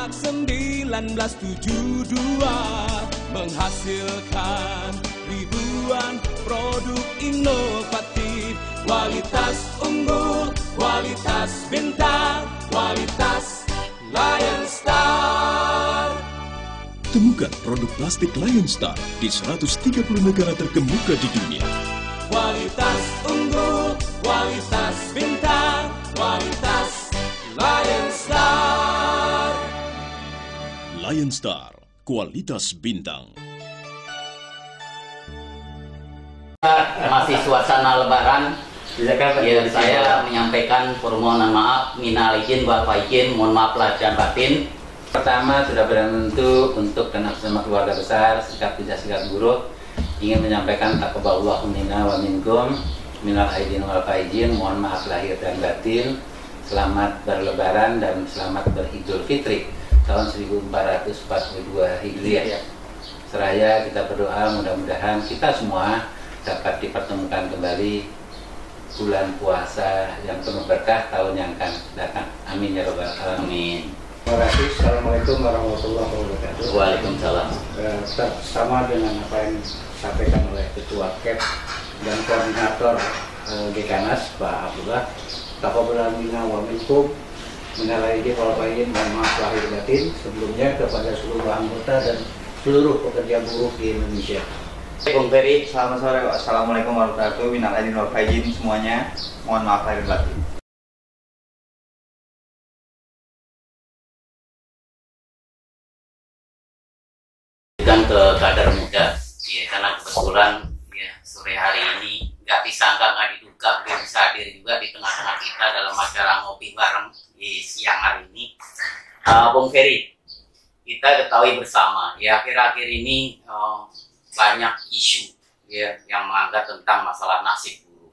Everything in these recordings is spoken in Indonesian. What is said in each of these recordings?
Sejak 1972 menghasilkan ribuan produk inovatif Kualitas unggul, kualitas bintang, kualitas Lion Star Temukan produk plastik Lion Star di 130 negara terkemuka di dunia. Lion Star, kualitas bintang. masih suasana lebaran. Ya, saya menyampaikan permohonan maaf minal izin wal faizin mohon maaf lahir dan batin. Pertama sudah berbentuk untuk dan atas nama keluarga besar sikap tidak sikap buruk. Ingin menyampaikan taqabbalallahu minna wa minkum minal aidin wal faizin mohon maaf lahir dan batin. Selamat berlebaran dan selamat beridul fitri tahun 1442 Hijriah seraya kita berdoa mudah-mudahan kita semua dapat dipertemukan kembali bulan puasa yang penuh berkah tahun yang akan datang amin ya robbal alamin Terima kasih. Assalamualaikum warahmatullahi wabarakatuh. Waalaikumsalam Eh, sama dengan apa yang disampaikan oleh Ketua KEP dan Koordinator eh, Dekanas Pak Abdullah. Taqabbalallahu minna wa minkum minal aidin wal faizin mohon maaf lahir batin sebelumnya kepada seluruh anggota dan seluruh pekerja buruh di Indonesia. Bung Ferry Selamat sore. Assalamualaikum warahmatullahi wabarakatuh. Minal aidin wal faizin semuanya. Mohon maaf lahir batin. dan ke kader muda ya karena kebetulan ya sore hari ini nggak disangka nggak diduga beliau bisa hadir juga di tengah-tengah kita dalam acara ngopi bareng di siang hari ini Uh, Bung Ferry kita ketahui bersama ya akhir-akhir ini uh, banyak isu ya yang mengangkat tentang masalah nasib buruh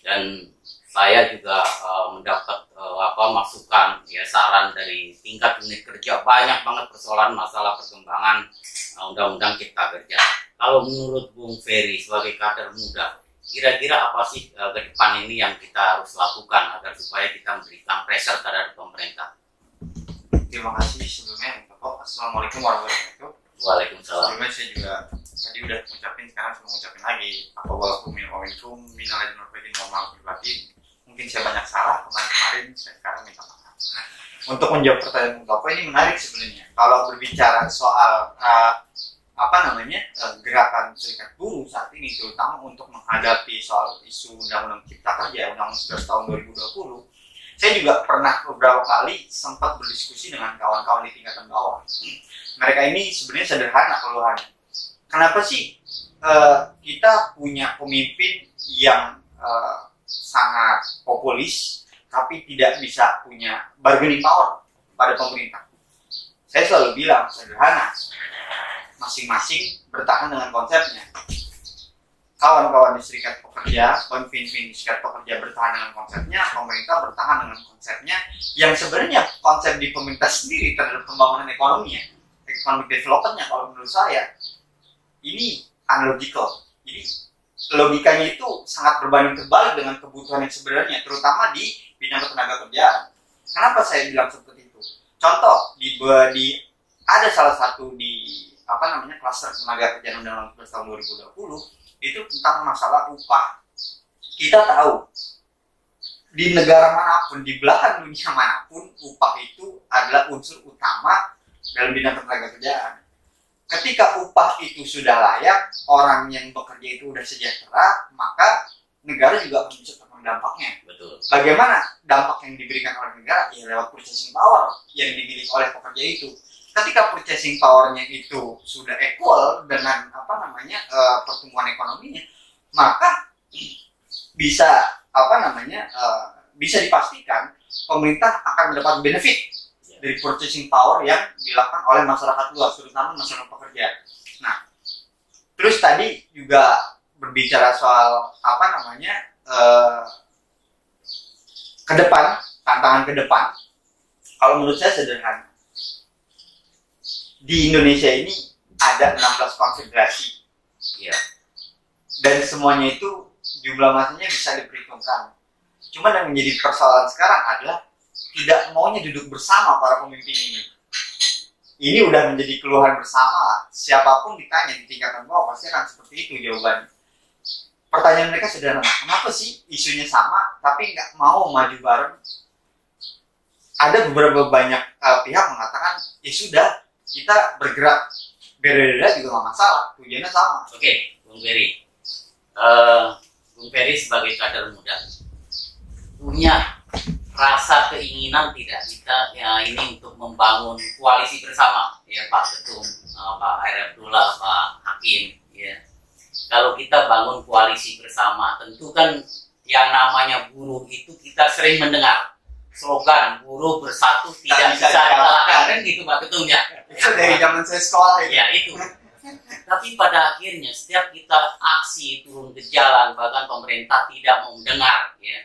dan saya juga uh, mendapat uh, apa masukan ya saran dari tingkat unit kerja banyak banget persoalan masalah perkembangan uh, undang-undang cipta kerja. Kalau menurut Bung Ferry sebagai kader muda, kira-kira apa sih uh, ke depan ini yang kita harus lakukan agar supaya kita memberikan pressure terhadap pemerintah? Terima kasih sebelumnya. Bapak. Assalamualaikum warahmatullahi wabarakatuh. Waalaikumsalam. Sebelumnya saya juga tadi udah ngucapin sekarang saya mau ngucapin lagi. Apa walaupun min wa minkum minal aidin wal faizin mohon maaf lahir batin. Mungkin saya banyak salah kemarin-kemarin. Saya sekarang minta maaf. Untuk menjawab pertanyaan Bapak ini menarik sebenarnya. Kalau berbicara soal uh, apa namanya uh, gerakan serikat buruh saat ini terutama untuk menghadapi soal isu undang-undang cipta kerja undang-undang 11 tahun 2020 saya juga pernah beberapa kali sempat berdiskusi dengan kawan-kawan di tingkatan bawah. Mereka ini sebenarnya sederhana keluhannya kenapa sih eh, kita punya pemimpin yang eh, sangat populis tapi tidak bisa punya bargaining power pada pemerintah? Saya selalu bilang sederhana. Masing-masing bertahan dengan konsepnya kawan-kawan di serikat pekerja, pemimpin di serikat pekerja bertahan dengan konsepnya, pemerintah bertahan dengan konsepnya, yang sebenarnya konsep di pemerintah sendiri terhadap pembangunan ekonominya, economic developmentnya kalau menurut saya, ini unlogical. Jadi logikanya itu sangat berbanding terbalik dengan kebutuhan yang sebenarnya, terutama di bidang ketenaga kerjaan. Kenapa saya bilang seperti itu? Contoh di, di ada salah satu di apa namanya klaster tenaga kerjaan undang-undang 11 tahun 2020 itu tentang masalah upah. Kita tahu di negara mana pun, di belahan dunia mana pun, upah itu adalah unsur utama dalam bidang tenaga kerjaan. Ketika upah itu sudah layak, orang yang bekerja itu sudah sejahtera, maka negara juga akan bisa terkena dampaknya. Betul. Bagaimana dampak yang diberikan oleh negara? Ya lewat purchasing power yang dimiliki oleh pekerja itu. Ketika purchasing powernya itu sudah equal dengan apa namanya eh, pertumbuhan ekonominya, maka bisa apa namanya eh, bisa dipastikan pemerintah akan mendapat benefit dari purchasing power yang dilakukan oleh masyarakat luas, terutama masyarakat pekerja. Nah, terus tadi juga berbicara soal apa namanya eh, ke depan, tantangan ke depan. Kalau menurut saya sederhana. Di Indonesia ini ada 16 konfederasi Iya. dan semuanya itu jumlah masanya bisa diperhitungkan. Cuma yang menjadi persoalan sekarang adalah tidak maunya duduk bersama para pemimpin ini. Ini udah menjadi keluhan bersama lah. Siapa pun ditanya di tingkatan bawah pasti akan seperti itu jawabannya. Pertanyaan mereka sederhana, kenapa sih isunya sama tapi nggak mau maju bareng? Ada beberapa banyak uh, pihak mengatakan, ya sudah, kita bergerak beda-beda juga nggak masalah, tujuannya sama. Oke, Bung Ferry. Eh, Bung Ferry sebagai kader muda punya rasa keinginan tidak kita ya ini untuk membangun koalisi bersama ya Pak Ketum, eh, Pak Air Abdullah, Pak Hakim ya. Kalau kita bangun koalisi bersama, tentu kan yang namanya buruh itu kita sering mendengar slogan buruh bersatu tidak bisa bisa dikalahkan kan gitu Pak Ketum ya. Itu dari zaman saya sekolah itu. Ya itu. Tapi pada akhirnya setiap kita aksi turun ke jalan bahkan pemerintah tidak mau mendengar ya.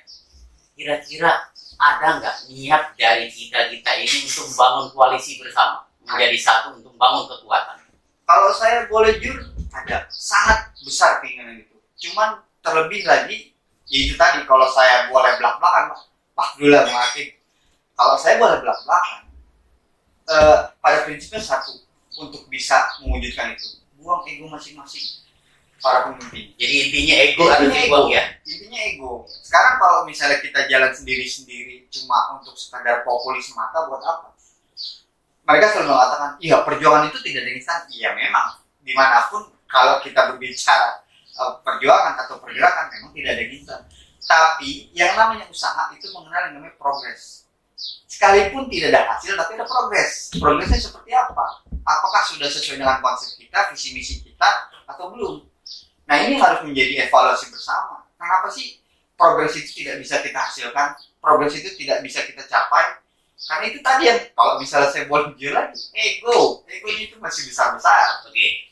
Kira-kira ada nggak niat dari kita kita ini untuk membangun koalisi bersama menjadi satu untuk membangun kekuatan? Kalau saya boleh jujur, ada sangat besar keinginan itu. Cuman terlebih lagi, yaitu tadi kalau saya boleh belak-belakan, Pak, Pak Dula Hakim. Kalau saya boleh belak-belakan, eh, pada prinsipnya satu, untuk bisa mewujudkan itu, buang ego masing-masing para pemimpin. Jadi intinya ego harus Intinya dibuang ego. ya. Intinya ego. Sekarang kalau misalnya kita jalan sendiri-sendiri cuma untuk sekadar populis mata buat apa? Mereka selalu mengatakan, iya perjuangan itu tidak ada instan. Iya memang, di mana pun kalau kita berbicara eh, perjuangan atau pergerakan memang tidak ada instan. Tapi yang namanya usaha itu mengenal yang namanya progres. Sekalipun tidak ada hasil, tapi ada progres. Progresnya seperti apa? Apakah sudah sesuai dengan konsep kita, visi misi kita, atau belum? Nah ini harus menjadi evaluasi bersama. Kenapa sih progres itu tidak bisa kita hasilkan? Progres itu tidak bisa kita capai? Karena itu tadi yang kalau misalnya saya boleh jujur lagi, ego, ego itu masih besar besar. Oke.